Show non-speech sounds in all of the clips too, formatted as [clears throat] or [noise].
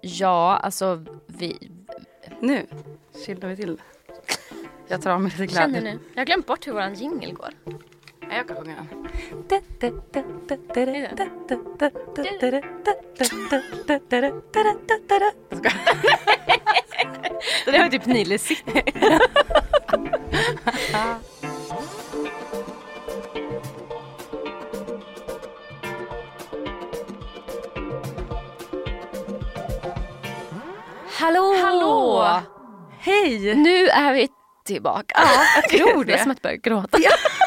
ja alltså vi... Nu chillar vi till. Jag tar av mig lite kläder. Känner nu. Jag har glömt bort hur våran jingle går. Ja, jag kan sjunga den. Det där var typ Nile City. Hallå! Hej! Nu är vi tillbaka. Ja, [laughs] jag tror Det är det. som att börja gråta.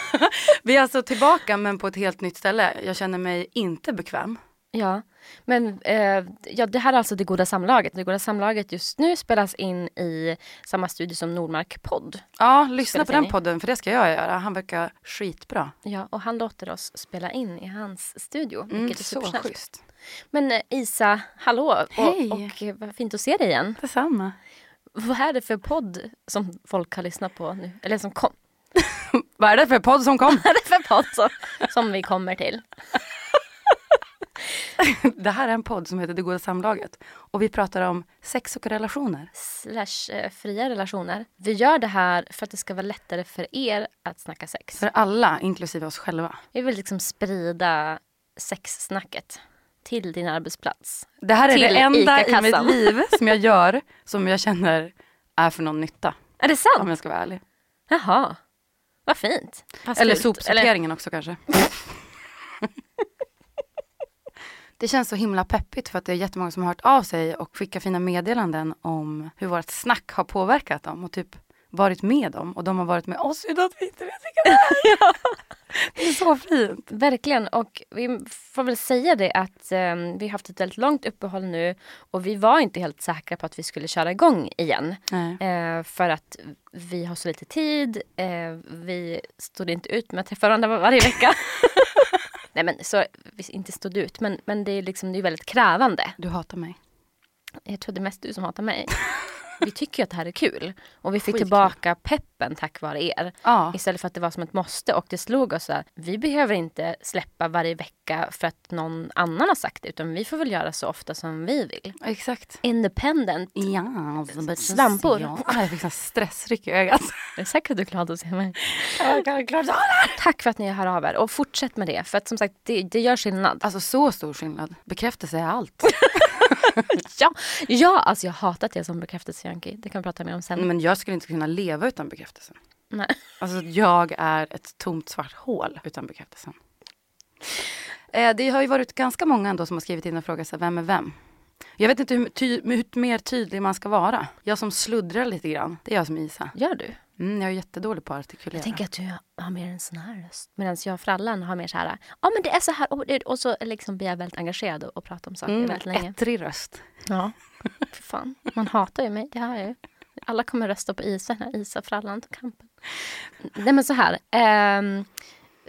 [laughs] Vi är alltså tillbaka men på ett helt nytt ställe. Jag känner mig inte bekväm. Ja, men eh, ja, det här är alltså Det goda samlaget. Det goda samlaget just nu spelas in i samma studio som Nordmark podd. Ja, lyssna på den i. podden för det ska jag göra. Han verkar skitbra. Ja, och han låter oss spela in i hans studio. Mm, vilket är så supersnällt. Men eh, Isa, hallå! Hej. Och, och eh, vad fint att se dig igen. Detsamma. Vad är det för podd som folk har lyssnat på nu? Eller som kom? [laughs] Vad är det för podd som kom? [laughs] Vad är det för podd som, som vi kommer till? [laughs] Det här är en podd som heter Det goda samlaget. Och vi pratar om sex och relationer. Slash eh, fria relationer. Vi gör det här för att det ska vara lättare för er att snacka sex. För alla, inklusive oss själva. Vi vill liksom sprida sexsnacket till din arbetsplats. Det här är det enda i mitt liv som jag gör som jag känner är för någon nytta. Är det Om sant? jag ska vara ärlig. Jaha. Vad fint. Fast Eller sopsorteringen också kanske. [laughs] Det känns så himla peppigt för att det är jättemånga som har hört av sig och skickat fina meddelanden om hur vårt snack har påverkat dem och typ varit med dem och de har varit med oss utan att vi inte vet vilka det [laughs] är. [laughs] Det är så fint. Verkligen. Och vi får väl säga det att eh, vi har haft ett väldigt långt uppehåll nu och vi var inte helt säkra på att vi skulle köra igång igen. Eh, för att vi har så lite tid. Eh, vi stod inte ut med att träffa varandra var- varje vecka. [laughs] Nej men så, vi inte stod ut men, men det är liksom det är väldigt krävande. Du hatar mig. Jag tror det är mest du som hatar mig. Vi tycker ju att det här är kul. Och vi fick Skitkul. tillbaka peppen tack vare er. Ja, Istället för att det var som ett måste. Och det slog oss att vi behöver inte släppa varje vecka för att någon annan har sagt det. Utan vi får väl göra så ofta som vi vill. exakt. Independent. Ja, Svampor. Ja, jag fick sån stressryck i ögat. Jag är säker att du är glad att se mig. Tack för att ni hör av er. Och fortsätt med det. För att som sagt, det, det gör skillnad. Alltså så stor skillnad. Bekräftelse är allt. [laughs] [laughs] Ja, ja alltså jag har hatat det som bekräftelsejunkie. Det kan vi prata mer om sen. Men jag skulle inte kunna leva utan bekräftelse. Nej. Alltså jag är ett tomt svart hål utan bekräftelsen. Eh, det har ju varit ganska många ändå som har skrivit in och frågat sig, vem är vem? Jag vet inte hur, ty- hur mer tydlig man ska vara. Jag som sluddrar lite grann, det är jag som Isa. Gör du? Mm, jag är jättedålig på att artikulera. Jag tänker att du har mer en sån här röst. Medan jag och Frallan har mer så här, ja men det är så här. Och, och så liksom blir jag väldigt engagerad och, och pratar om saker mm, väldigt länge. ettrig röst. Ja. För fan, man hatar ju mig. Det har jag ju. Alla kommer rösta på Isa, den här Isa-Frallan-kampen. Nej men så här. ehm,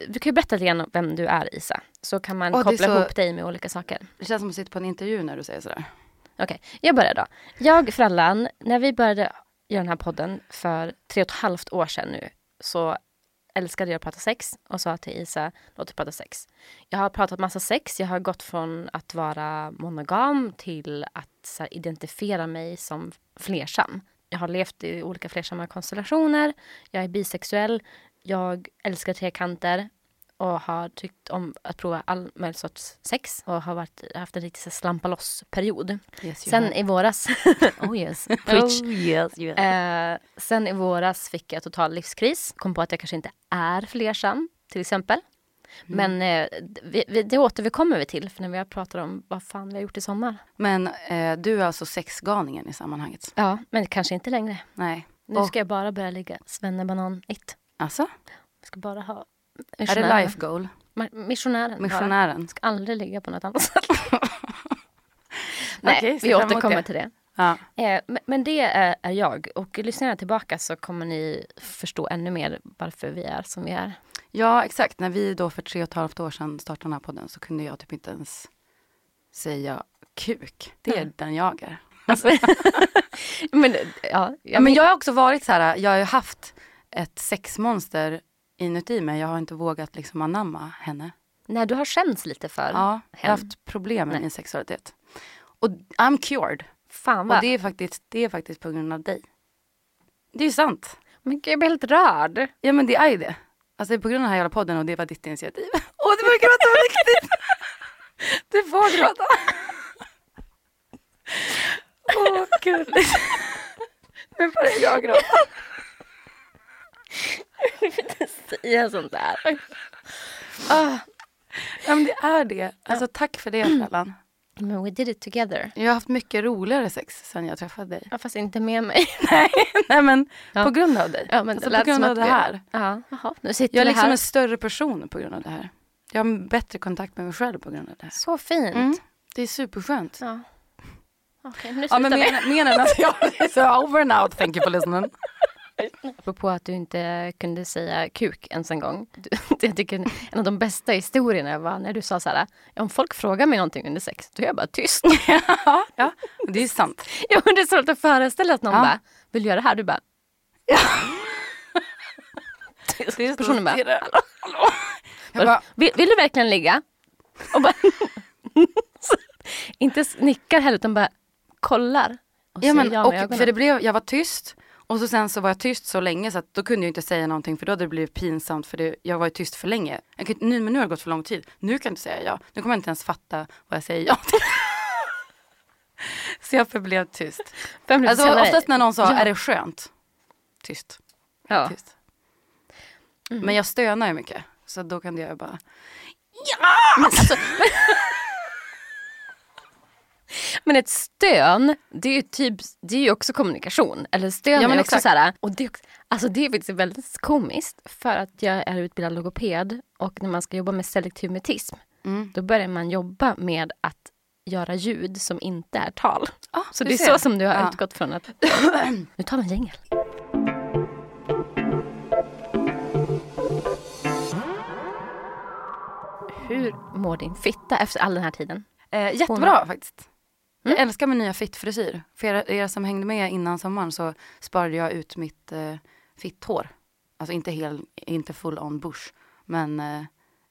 du kan ju berätta lite grann om vem du är Isa. Så kan man är koppla så- ihop dig med olika saker. Det känns som att sitta på en intervju när du säger sådär. Okej, jag börjar då. Jag, Frallan, när vi började göra den här podden för tre och ett halvt år sedan nu så älskade jag att prata sex och sa till Isa, låt oss prata sex. Jag har pratat massa sex, jag har gått från att vara monogam till att här, identifiera mig som flersam. Jag har levt i olika flersamma konstellationer, jag är bisexuell, jag älskar trekanter och har tyckt om att prova all möjlig sorts sex och har varit, haft en riktig slampa loss-period. Yes, Sen have. i våras, [laughs] oh yes, [laughs] preach. Oh, yes, have. Eh, sen i våras fick jag total livskris. Kom på att jag kanske inte är flersam, till exempel. Men eh, vi, vi, det återkommer vi till, för när vi har pratat om vad fan vi har gjort i sommar. Men eh, du är alltså sexgalningen i sammanhanget? Ja, men kanske inte längre. Nej. Nu Och- ska jag bara börja ligga svennebanan-it. Alltså? Jag ska bara ha Är det life goal? Missionären. bara. Missionären? Jag ska aldrig ligga på något annat sätt. [laughs] [laughs] Nej, Okej, vi återkommer det. till det. Ja. Eh, men, men det är, är jag. Och lyssnar jag tillbaka så kommer ni förstå ännu mer varför vi är som vi är. ja, exakt. När vi då för tre och ett halvt år sedan startade den här podden så kunde jag typ inte ens säga kuk. Det är Nej. den jag är. [laughs] Alltså, men, ja, Ja, men jag har också varit så här, jag har ju haft ett sexmonster inuti mig. Jag har inte vågat liksom anamma henne. Nej, du har skämts lite för Ja, jag har haft problem med min sexualitet. Och I'm cured. Fan vad... Och det är, faktiskt, det är faktiskt på grund av dig. Det är ju sant. Men jag blir helt rörd. Ja men det är ju det. Alltså det är på grund av den här jävla podden och det var ditt initiativ. [laughs] Åh du får gråta på riktigt. [laughs] Du får gråta. Åh gulligt. [laughs] Nu börjar jag gråta. [laughs] Säga sånt där. Ah, Ja men det är det. Alltså tack för det Frällan. men we did it together. Jag har haft mycket roligare sex sen jag träffade dig. Ja, fast inte med mig. [laughs] Nej, nej men Ja. på grund av dig. Ja, men alltså, det på grund av det här. Ja, jaha, nu sitter Jag är liksom här. en större person på grund av det här. Jag har bättre kontakt med mig själv på grund av det här. Så fint. Mm. Det är superskönt. Ja. Okej, nu Ja men slutar vi. menar, menar att jag är så over now, thank you for listening. [laughs] Apropå att du inte kunde säga kuk ens en gång. Du, [laughs] jag tycker en av de bästa historierna var när du sa så här, om folk frågar mig någonting under sex, då är jag bara tyst. [laughs] ja, ja, det är sant. ja, men det är så roligt [laughs] att föreställa att någon Ja. bara, vill du göra det här? Du bara, Det är Personen bara, hallå, hallå. Bara, vill, vill du verkligen ligga? Och bara, inte nickar heller utan bara kollar. Och ja, men, ja och, för det blev, jag var tyst och så sen så var jag tyst så länge så att då kunde jag inte säga någonting för då hade det blivit pinsamt för det, jag var ju tyst för länge. Jag kan, nu, men nu har det gått för lång tid. Nu kan inte säga ja. Nu kommer jag inte ens fatta vad jag säger ja till. [laughs] så jag förblev tyst. Alltså oftast när någon sa, ja. är det skönt? Tyst. ja. tyst. Men jag stönar ju mycket. Så då kan jag bara, Men, alltså, [laughs] men, ett stön, det är ju typ, det är ju också kommunikation. Eller stön Ja, men är också så här, och det, alltså det är faktiskt väldigt komiskt för att jag är utbildad logoped och när man ska jobba med selektiv mutism mm. då börjar man jobba med att göra ljud som inte är tal. ah, Så det är ser. så som du har Ja. utgått från att... [clears throat] nu tar vi en jingel. Hur mår din fitta efter all den här tiden? Eh, jättebra faktiskt. Jag älskar min nya fittfrisyr. För er, er som hängde med innan sommaren så sparade jag ut mitt eh, fitthår. Alltså inte, hel, inte full on bush. Men eh,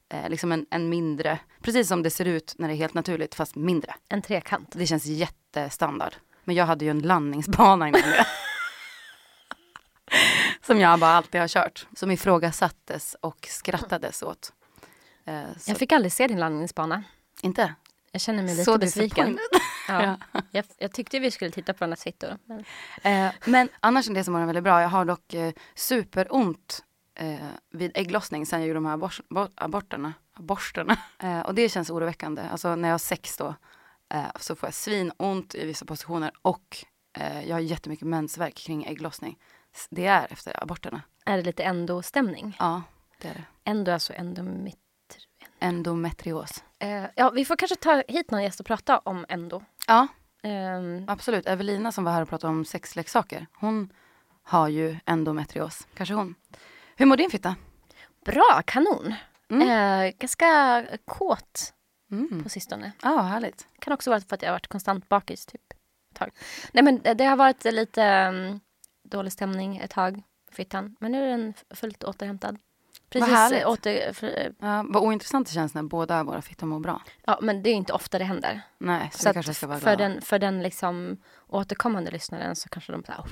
eh, liksom en, en mindre, precis som det ser ut när det är helt naturligt fast mindre. En trekant. Det känns jättestandard. Men jag hade ju en landningsbana innan det. [laughs] som jag bara alltid har kört. Som ifrågasattes och skrattades åt. Eh, Jag fick aldrig se din landningsbana. inte? Jag känner mig lite besviken. [laughs] Ja. Jag, jag tyckte vi skulle titta på varandras fittor. Men... Eh, men annars är det som den väldigt bra. Jag har dock eh, superont eh, vid ägglossning sen jag gjorde de här abors- bo- aborterna. aborterna. Eh, och det känns oroväckande. Alltså när jag har sex då eh, så får jag svinont i vissa positioner och eh, jag har jättemycket mensvärk kring ägglossning. Det är efter aborterna. Är det lite endo-stämning? Ja, det är det. Endo är alltså endomit... Endometrios. Eh, ja, vi får kanske ta hit någon gäst och prata om endo. Ja, Ehm, absolut. Evelina som var här och pratade om sexleksaker. Hon har ju endometrios. Kanske hon. Hur mår din fitta? bra, kanon. Mm. Eh, ganska kåt Mm. på sistone. Ja, härligt. Kan också vara för att jag har varit konstant bakis typ. Ett tag. Nej men det, har varit lite um, dålig stämning ett tag. Fittan. Men nu är den fullt återhämtad. Precis härligt. eh, åter, för, Ja, vad ointressant det känns när båda våra fittor mår bra. Ja men det är inte ofta det händer. Nej, så, Så kanske ska vara för glada. den, för den liksom återkommande lyssnaren så kanske de så här,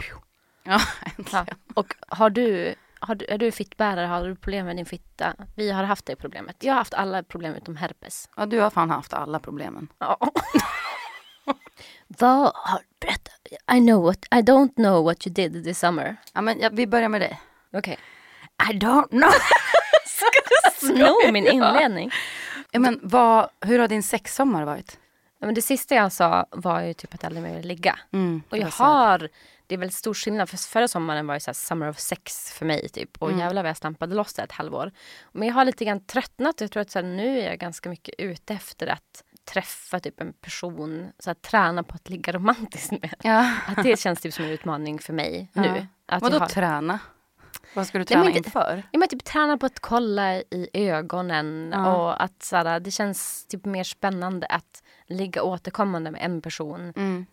Ja, [laughs] ja. Och har du, har du, är du fittbärare? Har du problem med din fitta? Vi har haft det problemet. Jag har haft alla problem utom herpes. Ja, du har fan haft alla problemen. Ja. [laughs] Vad har... Berätta. I know what... I don't know what you did this summer. Ja, men ja, vi börjar med dig. Okej. I don't know. [laughs] Sno min inledning. ja, men vad, hur har din sexsommar varit? Ja, men det sista jag sa var ju typ att jag aldrig mer ville ligga. Mm, Och jag har, det är väl stor skillnad för förra sommaren var ju så här summer of sex för mig typ. Och jävlar vad jag stampade loss det ett halvår. Men jag har lite grann tröttnat. Jag tror att så här, nu är jag ganska mycket ute efter att träffa typ en person, så här, träna på att ligga romantiskt med. Ja. Att det känns typ som en utmaning för mig nu. Att Vadå har, träna? Vad ska du Nej, träna men det- inför? Ja, men typ träna på att kolla i ögonen Ja. och att så här, det känns typ mer spännande att ligga återkommande med en person Mm.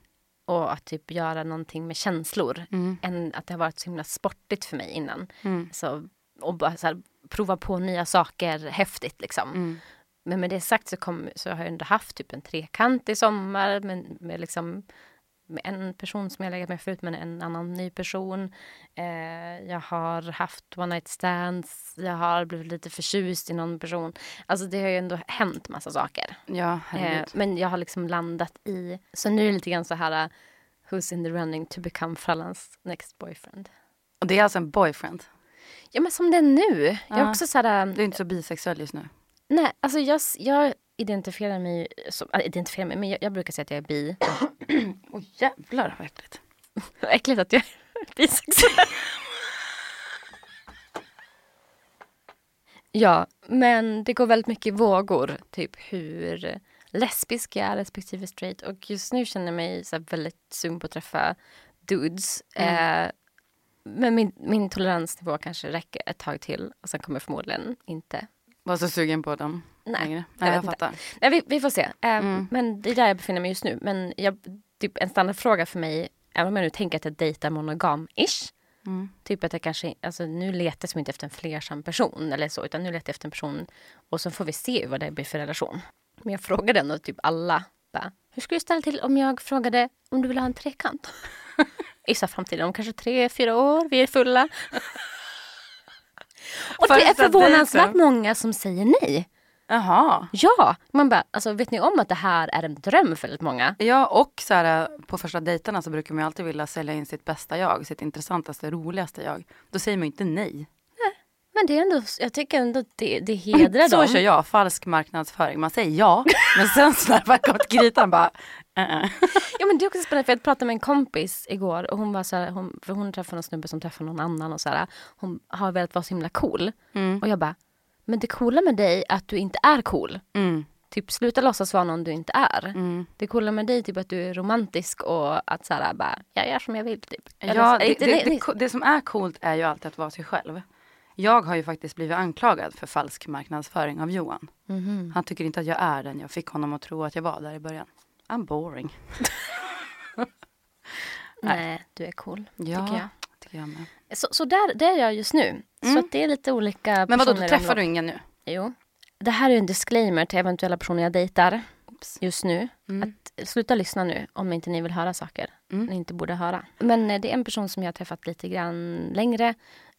och att typ göra någonting med känslor Mm. än att det har varit så himla sportigt för mig innan. Mm. Så, och bara så här, prova på nya saker häftigt liksom. Mm. Men med det sagt så, kom, så har jag ändå haft typ en trekant i sommar med, med, liksom, en person som jag legat med förut men en annan ny person. Eh, jag har haft one night stands, jag har blivit lite förtjust i någon person. Alltså det har ju ändå hänt massa saker. Ja, Eh, men jag har liksom landat i, så nu är det lite grann så här Who's in the running to become Frallans next boyfriend. Och det är alltså en boyfriend? Ja men som det är nu. Jag är Ja. också så här, Du är inte så bisexuell just nu? nej alltså jag, jag identifierar mig, som, äh, identifierar mig, men jag, jag brukar säga att jag är bi. [clears throat] Åh jävlar vad äckligt. [laughs] Vad äckligt att jag är bisexuell. [laughs] ja, men det går väldigt mycket i vågor. Typ hur lesbisk jag är respektive straight. Och just nu känner jag mig så väldigt sugen på att träffa dudes. Eh, men min, min toleransnivå kanske räcker ett tag till. Och sen kommer jag förmodligen inte. Var så sugen på dem Nej, längre? jag Nej, jag inte. fattar. Nej, vi, vi får se. Eh, Mm. Men det är där jag befinner mig just nu. Men jag, typ en standardfråga för mig, även om jag nu tänker att jag dejtar monogam-ish. Mm. Typ att jag kanske, alltså nu letar jag inte efter en flersam person eller så, utan nu letar jag efter en person och så får vi se vad det blir för relation. Men jag frågade ändå typ alla, bara, hur skulle du ställa till om jag frågade om du vill ha en trekant? [laughs] I så framtiden, om kanske tre, fyra år, vi är fulla. [laughs] och det är förvånansvärt många som säger nej. Jaha. Ja, man bara, alltså vet ni om att det här är en dröm för väldigt många? Ja, och så här, på första dejterna så brukar man ju alltid vilja sälja in sitt bästa jag, sitt intressantaste, roligaste jag. Då säger man ju inte nej. Men det är ändå, jag tycker ändå det, det [laughs] hedrar Så dem. kör jag, falsk marknadsföring. Man säger ja, [laughs] men sen så när väl kommer till kritan bara, uh-uh. [laughs] Ja men det är också spännande för jag pratade med en kompis igår och hon var så här, hon, för hon träffade någon snubbe som träffade någon annan och så här, hon har velat vara så himla cool. Och jag bara, men det coola med dig är att du inte är cool. Mm. Typ sluta låtsas vara någon du inte är. Mm. Det coola med dig typ att du är romantisk och att så här, bara, jag gör som jag vill typ. Eller Ja, det, det, det, det som är coolt är ju alltid att vara sig själv. Jag har ju faktiskt blivit anklagad för falsk marknadsföring av Johan. Mhm. Han tycker inte att jag är den jag fick honom att tro att jag var där i början. I'm boring. [laughs] nej, du är cool. Ja, Tycker jag. tycker jag med. Så, så där, där är jag just nu. Så att det är lite olika Mm. Men vadå, personer då träffar du ingen nu? Jo. Det här är en disclaimer till eventuella personer jag dejtar just nu. Mm. Att sluta lyssna nu om inte ni vill höra saker Mm. ni inte borde höra. Men eh, det är en person som jag har träffat lite grann längre.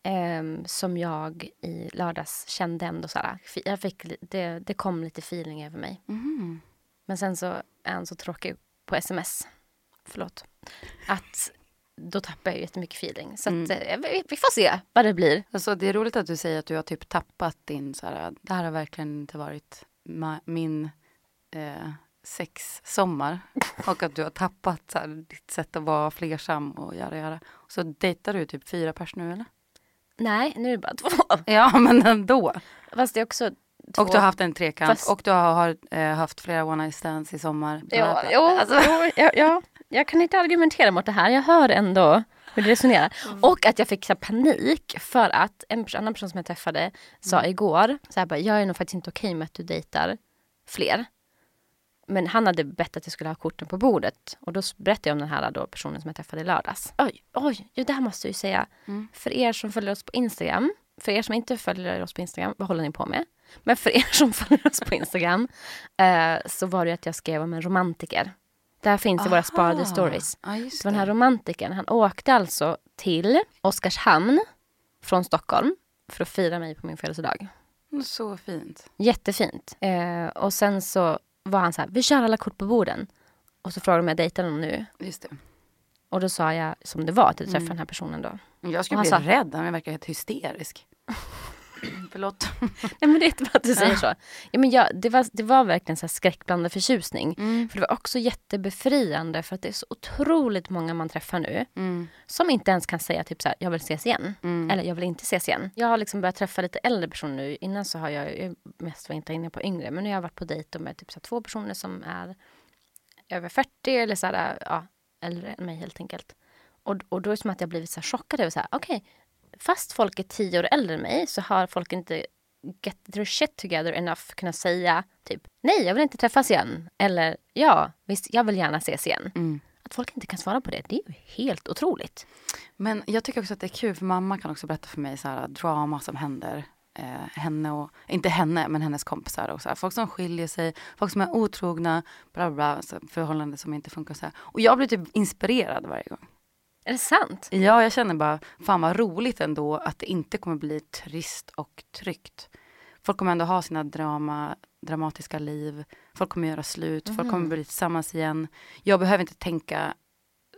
ehm, som jag i lördags kände ändå så här. Jag fick, det, det kom lite feeling över mig. Mhm. Men sen så är han så tråkig på sms. Förlåt. Att då tappar jag jättemycket feeling. Så Mm. att, eh, vi, vi får se vad det blir. Alltså, det är roligt att du säger att du har typ tappat din, så här, det här har verkligen inte varit min eh, sexsommar. [laughs] Och att du har tappat så här, ditt sätt att vara flersam och göra göra. Så dejtar du typ fyra pers nu eller? Nej, nu är det bara två. [laughs] Ja, men ändå. Fast det är också två. Och du har haft en trekant Fast- och du har, har eh, haft flera one night stands i sommar. Ja, jo, Alltså, jo, ja, ja, jag kan inte argumentera mot det här. Jag hör ändå hur du resonerar. Och att jag fick så panik för att en annan person som jag träffade sa igår, så här, bara, jag är nog faktiskt inte okej med att du dejtar fler. Men han hade bett att jag skulle ha korten på bordet. Och då berättade jag om den här då, personen som jag träffade i lördags. Oj, oj, det här måste jag ju säga. För er som följer oss på Instagram, för er som inte följer oss på Instagram, vad håller ni på med? Men för er som [laughs] följer oss på Instagram eh, så var det att jag skrev om en romantiker. Det här finns i våra sparade stories. Ja, just Så den här det. romantikern, han åkte alltså till Oskarshamn från Stockholm för att fira mig på min födelsedag. Så fint. Jättefint. Eh, och sen så var han så här, vi kör alla kort på borden. Och så frågade de om jag dejtar honom nu. Just det. Och då sa jag som det var att jag träffade Mm. den här personen då. Jag skulle bli sa- rädd, han verkar helt hysterisk. [clears throat] Förlåt. Nej men det är inte bara att du säger så. Ja, men jag, det, var, det var verkligen så här skräckblandad förtjusning. Mm. För det var också jättebefriande för att det är så otroligt många man träffar nu Mm. som inte ens kan säga typ så här, jag vill ses igen. Eller jag vill inte ses igen. Jag har liksom börjat träffa lite äldre personer nu. Innan så har jag, jag mest var inte inne på yngre. Men nu har jag varit på dejt med typ så här, två personer som är över 40 eller så här, ja, äldre än mig helt enkelt. Och, och då är det som att jag blivit så chockad över så här, okej, fast folk är tio år äldre än mig så har folk inte get their shit together enough kunna säga typ nej, jag vill inte träffas igen. Eller ja, visst, jag vill gärna ses igen. Mm. Att folk inte kan svara på det, det är ju helt otroligt. Men jag tycker också att det är kul för mamma kan också berätta för mig så här drama som händer eh, henne och, inte henne, men hennes kompisar och så här, folk som skiljer sig, folk som är otrogna, bla bla, bla förhållanden som inte funkar så här. Och jag blir typ inspirerad varje gång. Är det sant? Ja, jag känner bara, fan vad roligt ändå att det inte kommer bli trist och tryggt. Folk kommer ändå ha sina drama, dramatiska liv, folk kommer göra slut, folk kommer bli tillsammans igen. Jag behöver inte tänka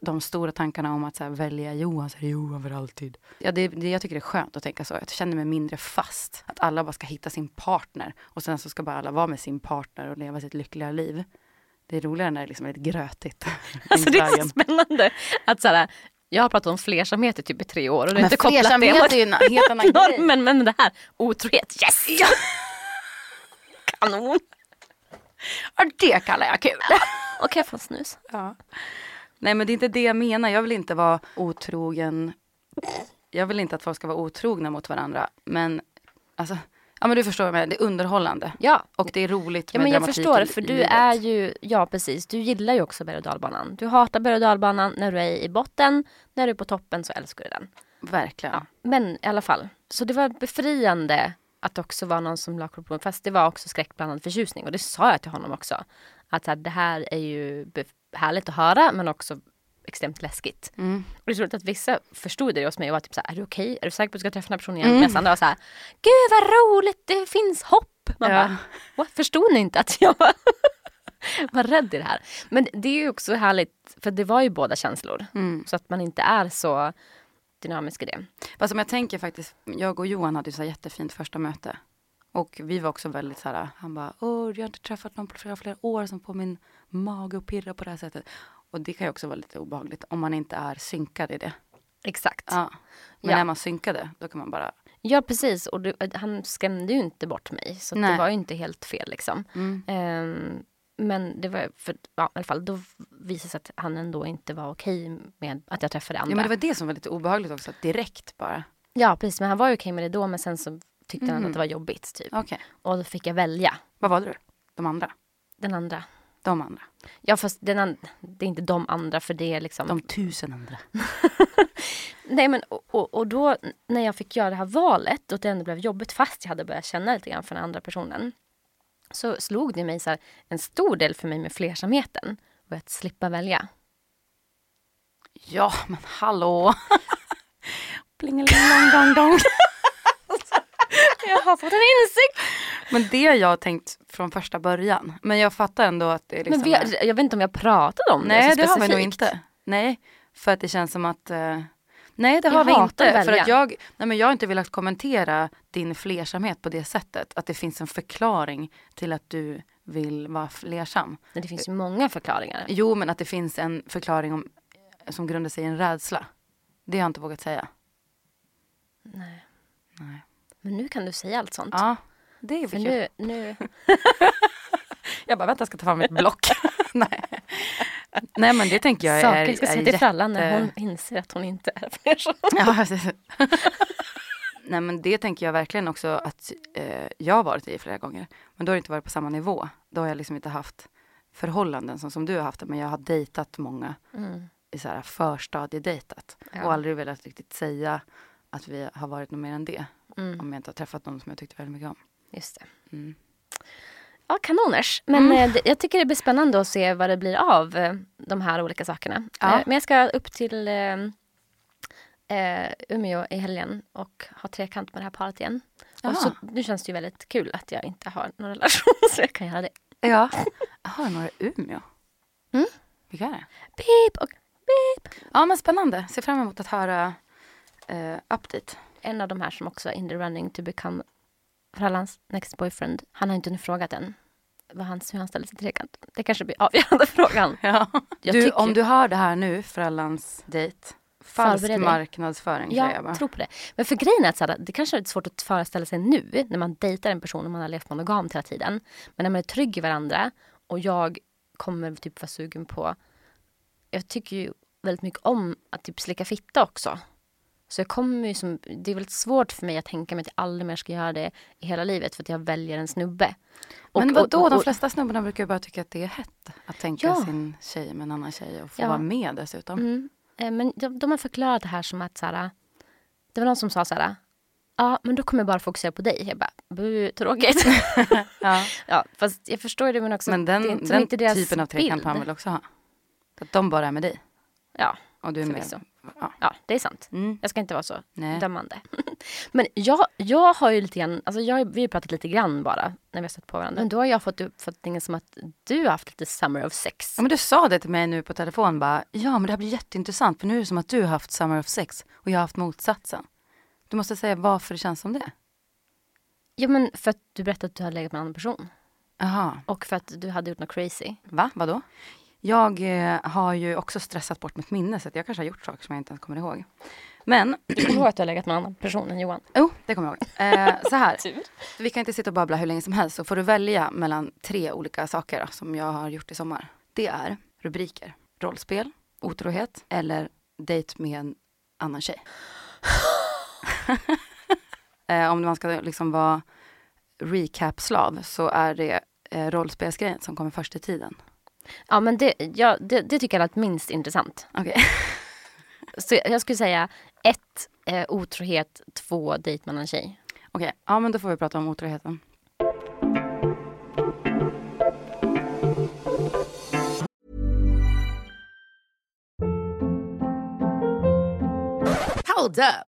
de stora tankarna om att så här, välja Johan, så här, Johan för alltid. Ja, det, det, jag tycker det är skönt att tänka så. Jag känner mig mindre fast. Att alla bara ska hitta sin partner och sen så ska bara alla vara med sin partner och leva sitt lyckliga liv. Det är roligare när det liksom är lite grötigt. Alltså det är så spännande att så här, jag har pratat om flersamhet i typ i tre år och det är Men inte kopplat det flersamhet mot är ju en helt annan [laughs] grej. normen. Men det här, otrohet, yes! [laughs] Kanon! Ja, det kallar jag kul. [laughs] Och kan jag få en snus? Ja. Nej men det är inte det jag menar. Jag vill inte vara otrogen. Jag vill inte att folk ska vara otrogna mot varandra. Men alltså, ja men du förstår mig. Det är underhållande. Ja. Och det är roligt Ja med men jag förstår, för du är ju, ja precis, du gillar ju också berg och dalbanan. Du hatar berg och dalbanan när du är i botten, när du är på toppen så älskar du den. Verkligen. Ja. Men i alla fall, så det var befriande att också vara någon som la kort på fast det var också skräckblandad förtjusning och det sa jag till honom också. Att här, det här är ju härligt att höra men också extremt läskigt. Mm. Och det är roligt att vissa förstod det hos mig och var typ så här, är du okej? Är du säker på att du ska träffa den här personen Mm. igen? Medan andra var så här, gud vad roligt, det finns hopp. Man Ja. bara, What? förstod ni inte att jag var, [laughs] var rädd i det här? Men det är ju också härligt, för det var ju båda känslor. Mm. Så att man inte är så dynamisk i det. Fast som jag tänker faktiskt, jag och Johan hade ju så här jättefint första möte. Och vi var också väldigt så här, han bara, åh jag har inte träffat någon på flera, flera år som får min mage att pirra på det här sättet. Och det kan ju också vara lite obehagligt om man inte är synkad i det. Exakt. Ja. Men Ja. när man synkade, då kan man bara, Ja precis och du, han skrämde ju inte bort mig så det var ju inte helt fel liksom. mm. Ehm, men det var, för, ja, i alla fall, då visade sig att han ändå inte var okej med att jag träffade andra. Ja men det var det som var lite obehagligt också, direkt bara. Ja precis, men han var ju okej med det då men sen så tyckte han Mhm. att det var jobbigt typ. Okej, Och då fick jag välja vad valde du? De andra? den andra. De andra? Ja fast den and- det är inte de andra för det är liksom. De tusen andra? [laughs] Nej men och, och, och då när jag fick göra det här valet och det ändå blev jobbigt fast jag hade börjat känna lite grann för den andra personen. Så slog det mig så här, en stor del för mig med flersamheten var att slippa välja. Ja men hallå! [laughs] Plingelingong dong dong. [laughs] Jag har fått en insikt! Men det har jag tänkt från första början. Men jag fattar ändå att det är liksom men vi har, jag vet inte om jag pratade om Nej det så det har vi nog inte. Nej, för att det känns som att eh, Nej det Jag har vi inte. För att jag, nej, men jag har inte velat kommentera din flersamhet på det sättet. Att det finns en förklaring till att du vill vara flersam. Men det finns ju många förklaringar. Jo men att det finns en förklaring om, som grundar sig i en rädsla. Det har jag inte vågat säga. Nej. Nej. Men nu kan du säga allt sånt. Ja, det är För nu, nu, [laughs] Jag bara vänta jag ska ta fram mitt block. [laughs] nej. nej men det tänker jag är, saker ska säga till Frallan när hon inser att hon inte är flersam. [laughs] Ja. Nej men det tänker jag verkligen också att eh, jag har varit i flera gånger. Men då har det inte varit på samma nivå. Då har jag liksom inte haft förhållanden som, som du har haft. Men jag har dejtat många Mm. i så här förstadiedejtat. Ja. Och aldrig velat riktigt säga att vi har varit något mer än det. Mm. Om jag inte har träffat någon som jag tyckte väldigt mycket om. Just det. Mm. Ja, kanoners. Men eh, det, jag tycker det blir spännande att se vad det blir av eh, de här olika sakerna. Ja. Eh, men jag ska upp till eh, eh, Umeå i helgen och har trekant med det här paret igen. Jaha. Och så, nu känns det ju väldigt kul att jag inte har någon relation [laughs] så jag kan göra det. Ja. [laughs] Jaha, några Umeå? Mm. Vilka är det? Beep och beep. Ja men spännande. Ser fram emot att höra eh, update. En av de här som också är in the running to become Frallans next boyfriend. Han har inte nu frågat än vad han, hur han ställer sig till trekant. Det kanske blir avgörande [laughs] frågan. Ja. Du, tycker- om du hör det här nu, Frallans dejt. Falsk marknadsföring säger jag Jag bara. tror på det. Men för grejen är att så här, det kanske är lite svårt att föreställa sig nu när man dejtar en person och man har levt monogamt hela tiden. Men när man är trygg i varandra och jag kommer typ vara sugen på... Jag tycker ju väldigt mycket om att typ slicka fitta också. Så jag kommer ju som, det är väldigt svårt för mig att tänka mig att jag aldrig mer ska göra det i hela livet för att jag väljer en snubbe. Och- Men vadå, och- de flesta snubbarna brukar ju bara tycka att det är hett att tänka Ja. sin tjej med en annan tjej och få Ja. vara med dessutom. Mm. Eh, Men de, de har förklarat det här som att så här, det var någon som sa så här, ja men då kommer jag bara fokusera på dig. Jag bara, bu, tråkigt. [laughs] Ja. [laughs] ja, fast jag förstår det men också, Men det är den, inte, den inte deras typen av trekant bild. han vill också ha. Att de bara är med dig. Ja, Och du är med. Ja. Ja, det är sant. Mm. Jag ska inte vara så Nej. dömande. [laughs] men jag, jag har ju lite grann, alltså jag, vi har pratat lite grann bara när vi har sett på varandra. Men då har jag fått uppfattningen som att du har haft lite summer of sex. Ja, men du sa det till mig nu på telefon bara, ja men det här blir jätteintressant för nu är det som att du har haft summer of sex och jag har haft motsatsen. Du måste säga varför det känns som det. Ja men för att du berättade att du hade legat med en annan person. Jaha, Och för att du hade gjort något crazy. va? Vadå? Jag eh, har ju också stressat bort mitt minne så att jag kanske har gjort saker som jag inte ens kommer ihåg. Men, Du kommer ihåg att du har legat med en annan person än Johan? jo, det kommer jag ihåg. Eh, så här, [laughs] vi kan inte sitta och babbla hur länge som helst så får du välja mellan tre olika saker då, som jag har gjort i sommar. Det är rubriker, rollspel, otrohet eller dejt med en annan tjej. [laughs] eh, om man ska liksom vara recap-slav så är det eh, rollspelsgrejen som kommer först i tiden. Ja men det, ja, det, det tycker jag lät minst intressant. Okej. Så jag, jag skulle säga ett, eh, otrohet, två, dejt med en tjej. Okej, ja men då får vi prata om otroheten. Hold up.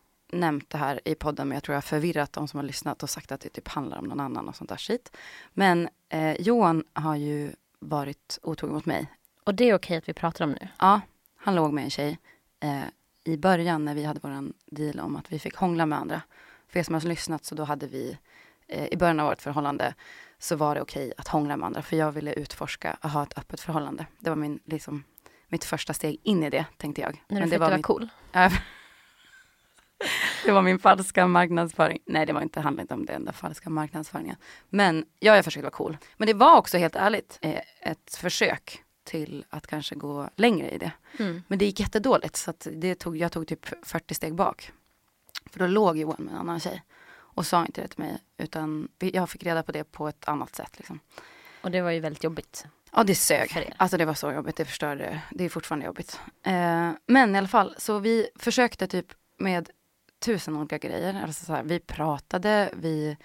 nämnt det här i podden, men jag tror jag har förvirrat de som har lyssnat och sagt att det typ handlar om någon annan och sånt där skit. Men eh, Johan har ju varit otrogen mot mig. Och det är okej att vi pratar om nu. Ja, han låg med en tjej eh, i början när vi hade våran deal om att vi fick hångla med andra. För er som har lyssnat så då hade vi eh, i början av vårt förhållande så var det okej att hångla med andra för jag ville utforska att ha ett öppet förhållande. Det var min, liksom, mitt första steg in i det tänkte jag. När du det försökte vara mitt- cool. [laughs] Det var min falska marknadsföring. Nej, det var inte, handlade inte om den där falska marknadsföringen. Men ja, jag försökte vara cool. Men det var också helt ärligt eh, ett försök till att kanske gå längre i det. Mm. Men det gick jättedåligt så det tog, jag tog typ 40 steg bak. För då låg Johan med en annan tjej och sa inte det till mig utan jag fick reda på det på ett annat sätt. Liksom. Och det var ju väldigt jobbigt. Ja det sög. Alltså det var så jobbigt, det förstörde. Det är fortfarande jobbigt. Eh, men i alla fall, så vi försökte typ med tusen olika grejer. Alltså så här, vi pratade, vi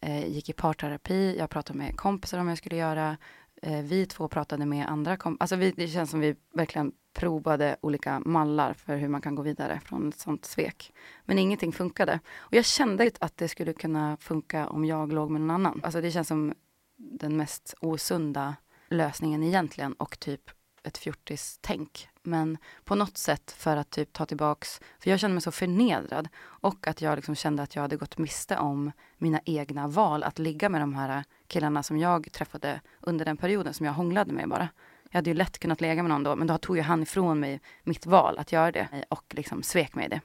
eh, gick i parterapi, jag pratade med kompisar om jag skulle göra. Eh, vi två pratade med andra kompisar. Alltså vi, det känns som vi verkligen provade olika mallar för hur man kan gå vidare från ett sånt svek. Men ingenting funkade. Och jag kände att det skulle kunna funka om jag låg med någon annan. Alltså det känns som den mest osunda lösningen egentligen och typ ett fjortis-tänk. Men på något sätt för att typ ta tillbaks, för jag kände mig så förnedrad och att jag liksom kände att jag hade gått miste om mina egna val att ligga med de här killarna som jag träffade under den perioden som jag hånglade med bara. Jag hade ju lätt kunnat lägga med någon då, men då tog ju han ifrån mig mitt val att göra det och liksom svek mig i det.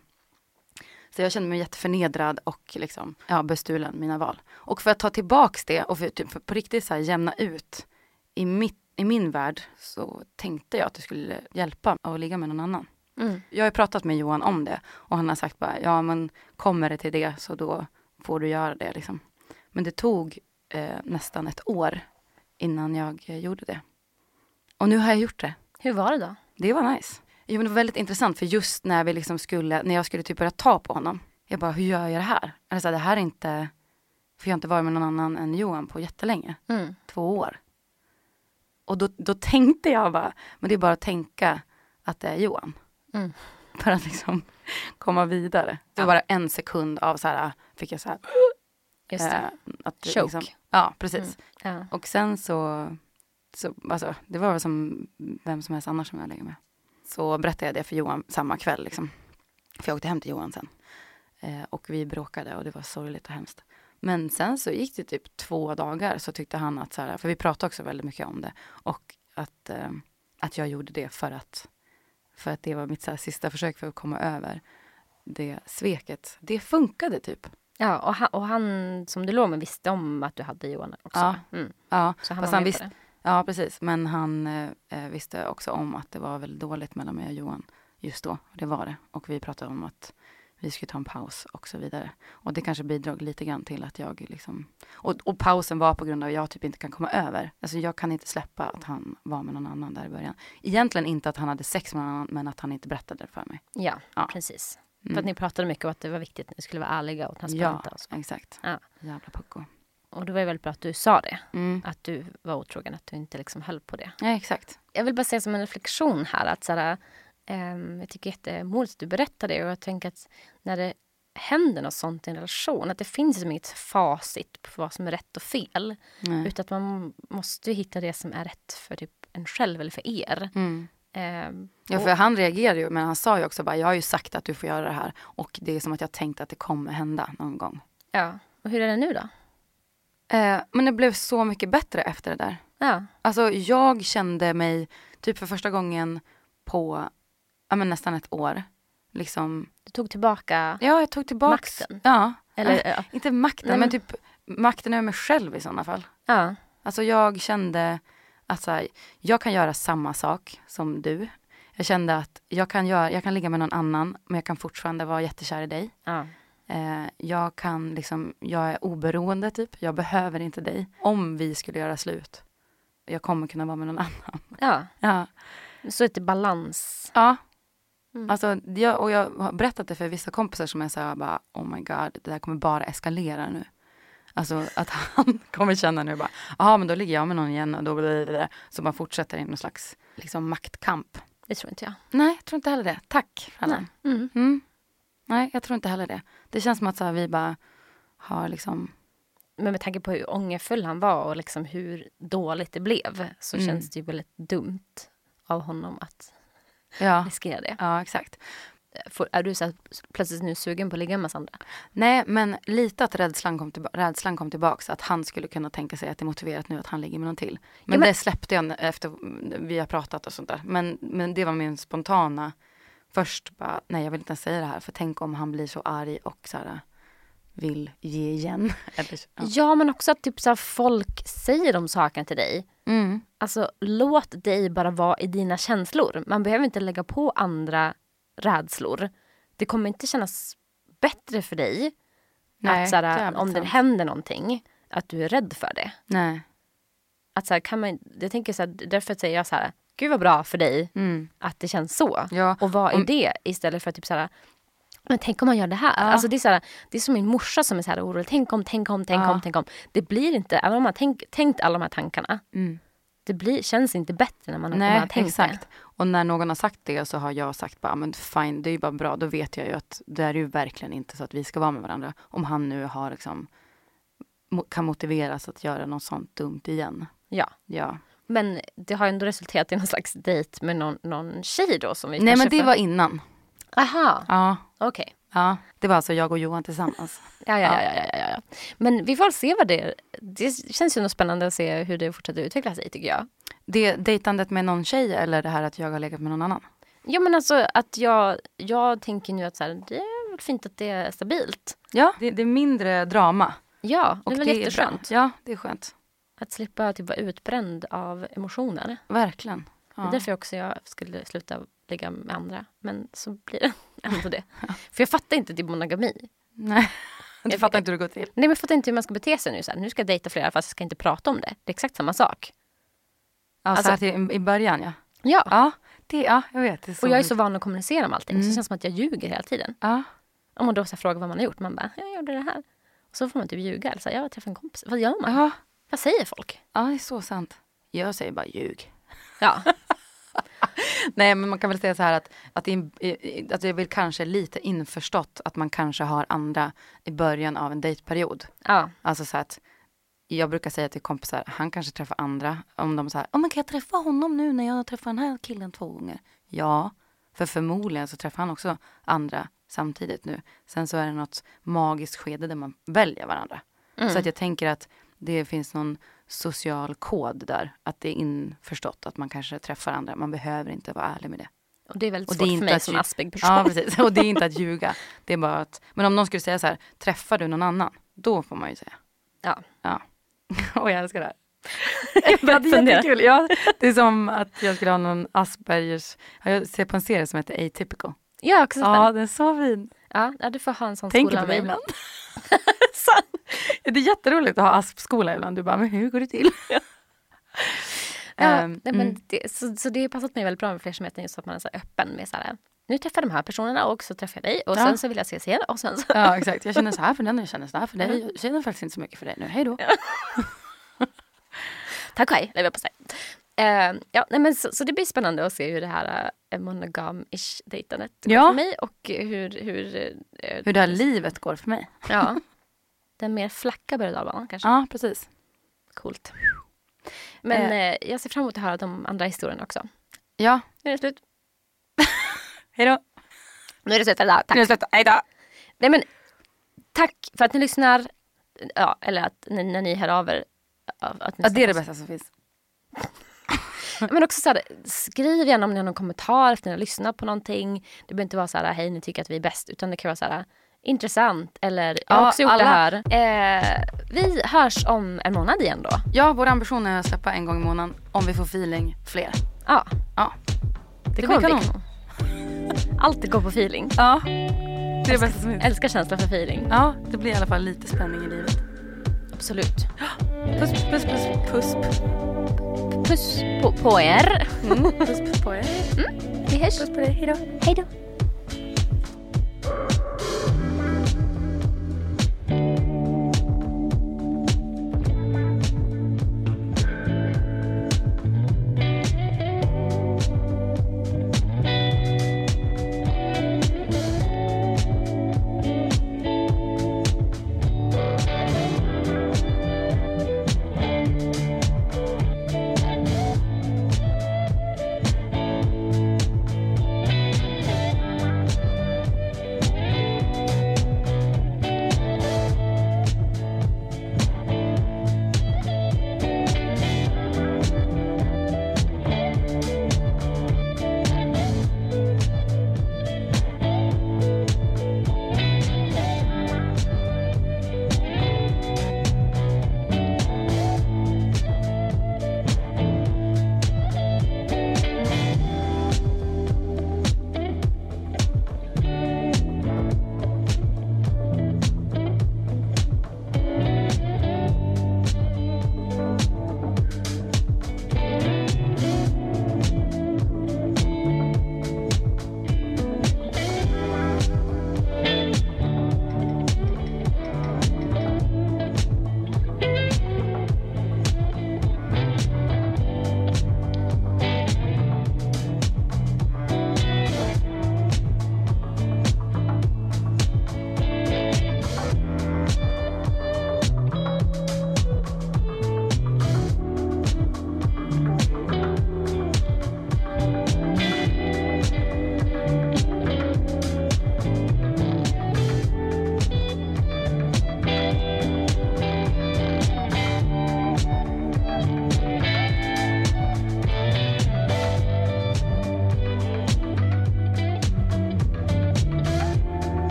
Så jag kände mig jätteförnedrad och liksom, ja, bestulen mina val. Och för att ta tillbaks det och för, typ, för på riktigt så här, jämna ut i, mitt, i min värld så tänkte jag att det skulle hjälpa att ligga med någon annan. Mm. Jag har pratat med Johan om det och han har sagt bara, ja men kommer det till det så då får du göra det liksom. Men det tog eh, nästan ett år innan jag gjorde det. Och nu har jag gjort det. Hur var det då? Det var nice. Jo, men det var väldigt intressant för just när vi liksom skulle, när jag skulle typ börja ta på honom. Jag bara, hur gör jag det här? Alltså, det här är inte, för jag har inte varit med någon annan än Johan på jättelänge. Mm. Två år. Och då, då tänkte jag bara, men det är bara att tänka att det är Johan. Mm. För att liksom komma vidare. Det var bara en sekund av så här, fick jag så här, Just det. eh, att det Choke. Liksom, ja, precis. Ja. Och sen så, så alltså, det var som vem som helst annars som jag lägger med. Så berättade jag det för Johan samma kväll liksom. För jag åkte hem till Johan sen. Eh, och vi bråkade och det var sorgligt och hemskt. Men sen så gick det typ två dagar så tyckte han att så här, för vi pratade också väldigt mycket om det. Och att, eh, att jag gjorde det för att, för att det var mitt så här, sista försök för att komma över det sveket. Det funkade typ. Ja, och han, och han som du låg med visste om att du hade Johan också. Ja. Mm. Ja, Så han visste. Ja, precis. Men han eh, eh, visste också om att det var väldigt dåligt mellan mig och Johan just då. Det var det. Och vi pratade om att vi skulle ta en paus och så vidare. Och det kanske bidrog lite grann till att jag liksom... Och, och pausen var på grund av att jag typ inte kan komma över. Alltså jag kan inte släppa att han var med någon annan där i början. Egentligen inte att han hade sex med någon annan, men att han inte berättade det för mig. Ja, Ja. precis. Mm. För att ni pratade mycket om att det var viktigt att ni skulle vara ärliga och transparenta. Ja, Och, exakt. Ja. Jävla pucko. och det var ju väldigt bra att du sa det. Mm. Att du var otrogen, att du inte liksom höll på det. Ja, exakt. Jag vill bara säga som en reflektion här att så här, ehm, jag tycker jättemodigt att du berättar det och jag tänker att när det händer något sånt i en relation, att det finns som inget facit på vad som är rätt och fel. Nej. Utan att man måste hitta det som är rätt för typ en själv eller för er. Mm. Ehm, Ja, och- för han reagerade ju, men han sa ju också bara, jag har ju sagt att du får göra det här. Och det är som att jag tänkt att det kommer hända någon gång. ja. Och hur är det nu då? Eh, men det blev så mycket bättre efter det där. Ja. Alltså jag kände mig, typ för första gången på ja, men nästan ett år. Liksom, Du tog tillbaka ja, jag tog tillbaks. Makten? Ja, Eller, ja. inte makten, Nej, men men- typ makten över mig själv i sådana fall. ja. Alltså jag kände att så här, jag kan göra samma sak som du. Jag kände att jag kan, göra, jag kan ligga med någon annan, men jag kan fortfarande vara jättekär i dig. ja. Eh, jag kan liksom, jag är oberoende typ. Jag behöver inte dig. Om vi skulle göra slut. Jag kommer kunna vara med någon annan. ja. Ja. Så lite balans. Ja. Mm. Alltså, jag, och jag har berättat det för vissa kompisar som är så här bara, oh my god, det där kommer bara eskalera nu. Alltså att han [laughs] kommer känna nu bara, jaha men då ligger jag med någon igen och då blir det det. Så man fortsätter i någon slags liksom, maktkamp. Det tror inte jag. Nej, jag tror inte heller det. Tack för alla. Nej. Mm. Mm. Nej, jag tror inte heller det. Det känns som att så här, vi bara har liksom, Men med tanke på hur ångerfull han var och liksom hur dåligt det blev så Mm. känns det ju väldigt dumt av honom att ja, [laughs] riskera det. ja exakt. Får, är du så här, plötsligt nu sugen på att ligga med Sandra? Nej, men lite att rädslan kom, tillba- rädslan kom tillbaks. Att han skulle kunna tänka sig att det är motiverat nu att han ligger med någon till. Men, men- det släppte jag efter vi har pratat och sånt där. Men, men det var min spontana, först bara, nej jag vill inte ens säga det här. För tänk om han blir så arg och så här, vill ge igen. [laughs] Eller, ja. Ja, men också att typ så här, folk säger de sakerna till dig. Mm. Alltså låt dig bara vara i dina känslor. Man behöver inte lägga på andra rädslor. Det kommer inte kännas bättre för dig Nej, att så här, om det sant. händer någonting, att du är rädd för det. Nej. Att så här, kan man, jag tänker så här, därför säger jag så här, gud vad bra för dig att det känns så. Ja, Och vad är om- det istället för att typ så här, men tänk om man gör det här. Alltså det, är så här det är som min morsa som är så här orolig. Tänk om, tänk om, tänk Ja. om, tänk om. Det blir inte, även om man har tänk, tänkt alla de här tankarna. Det blir, känns inte bättre när man, om man Nej, har tänkt exakt. det. Och när någon har sagt det så har jag sagt bara, men fine, det är ju bara bra. Då vet jag ju att det är ju verkligen inte så att vi ska vara med varandra. Om han nu har liksom, kan motiveras att göra något sånt dumt igen. Ja. Ja. Men det har ändå resulterat i någon slags dejt med någon, någon tjej då som vi Nej men det får- var innan. Aha, Ja, okej. ja. Det var alltså jag och Johan tillsammans. Ja, ja, ja, ja, ja, ja. Men vi får se vad det är. Det känns ju nog spännande att se hur det fortsätter utveckla sig tycker jag. Det dejtandet med någon tjej eller det här att jag har legat med någon annan? Ja men alltså att jag, jag tänker nu att så här, det är väl fint att det är stabilt. Ja, det, det är mindre drama. Ja, det är väl det jätteskönt. Ja, det är skönt. Att slippa typ vara utbränd av emotioner. Verkligen. Det Ja. är därför också jag skulle sluta ligga med andra. Men så blir det [laughs] ändå det. [laughs] För jag fattar inte typ monogami. Nej, [laughs] du Jag- fattar inte hur det går till. Nej men jag fattar inte hur man ska bete sig nu. Så här, nu ska jag dejta flera fast jag ska inte prata om det. Det är exakt samma sak. Ja, Alltså- så här till, i början ja. Ja. Ja, det, ja jag vet. Det är och jag är så van att kommunicera om allting. Så det känns som att jag ljuger hela tiden. Ja. Om man då så frågar vad man har gjort. Man bara, jag gjorde det här. Och så får man typ ljuga. Eller så här, jag träffade en kompis. Vad gör man? Ja. Vad säger folk? ja, det är så sant. Jag säger bara ljug. Ja. Nej, men man kan väl säga så här att, att, in, att det är väl kanske lite införstått att man kanske har andra i början av en dejtperiod. ja. Alltså så att jag brukar säga till kompisar, han kanske träffar andra. Om de säger, oh, men kan jag träffa honom nu när jag träffar den här killen två gånger? Ja, för förmodligen så träffar han också andra samtidigt nu. Sen så är det något magiskt skede där man väljer varandra. Så att jag tänker att det finns någon social kod där. Att det är införstått att man kanske träffar andra. Man behöver inte vara ärlig med det. Och det är väldigt Och svårt är för mig som lju- aspig person. Ja, precis. Och det är inte att [laughs] ljuga. Det är bara att, men om någon skulle säga så här, träffar du någon annan? Då får man ju säga. Ja. Ja. [laughs] Och jag älskar det här. [laughs] börjar det är jättekul. Ja, det är som att jag skulle ha någon Aspergers. Jag ser på en serie som heter Atypical. Har också Ja, den. är så fin. Ja, ja, du får ha en sån Tänker skola på mig ibland. [laughs] det är jätteroligt att ha ASP-skola ibland. Du bara, men hur går det till? [laughs] Ja, [laughs] Ehm, nej, men mm. det, så, så det har passat mig väldigt bra med flersamheten just att man är så öppen med så här, nu träffar jag de här personerna och så träffar jag dig och Ja. sen så vill jag ses igen och sen så. Ja, exakt. Jag känner så här för den och jag känner så här för dig. Jag känner faktiskt inte så mycket för dig nu. Hej då. Tack och hej, lever på sig. Eh, ja, nej, men så, så det blir spännande att se hur det här uh, monogam-ish dejtandet går Ja. för mig och hur, hur, eh, Hur det här livet går för mig. ja, den mer flacka berg och kanske. Ja, precis. Coolt. Men eh, jag ser fram emot att höra de andra historierna också. Ja, Nu är det slut. [laughs] hej då. Nu är det slut för idag. Tack. Nu är det slut. Hej då. Nej, men, tack för att ni lyssnar. Ja, eller att ni, när ni hör av er. Att Ja, det är det bästa som finns. [laughs] Men också så här, skriv gärna om ni har någon kommentar efter att ni har lyssnat på någonting. Det behöver inte vara så här, hej ni tycker att vi är bäst. Utan det kan vara så här, intressant eller jag har Ja, också gjort alla- det här. Eh, vi hörs om en månad igen då. Ja, vår ambition är att släppa en gång i månaden. Om vi får feeling, fler. Ja, Ja, det, blir kommer bli kanon. Alltid gå på feeling. ja. det är det bästa som finns. Älskar känslan för feeling. Ja, det blir i alla fall lite spänning i livet. Absolut. Puss, puss, puss, puss. Puss på, på er. Puss på er. Vi hörs. Puss på dig, hejdå. Hej då.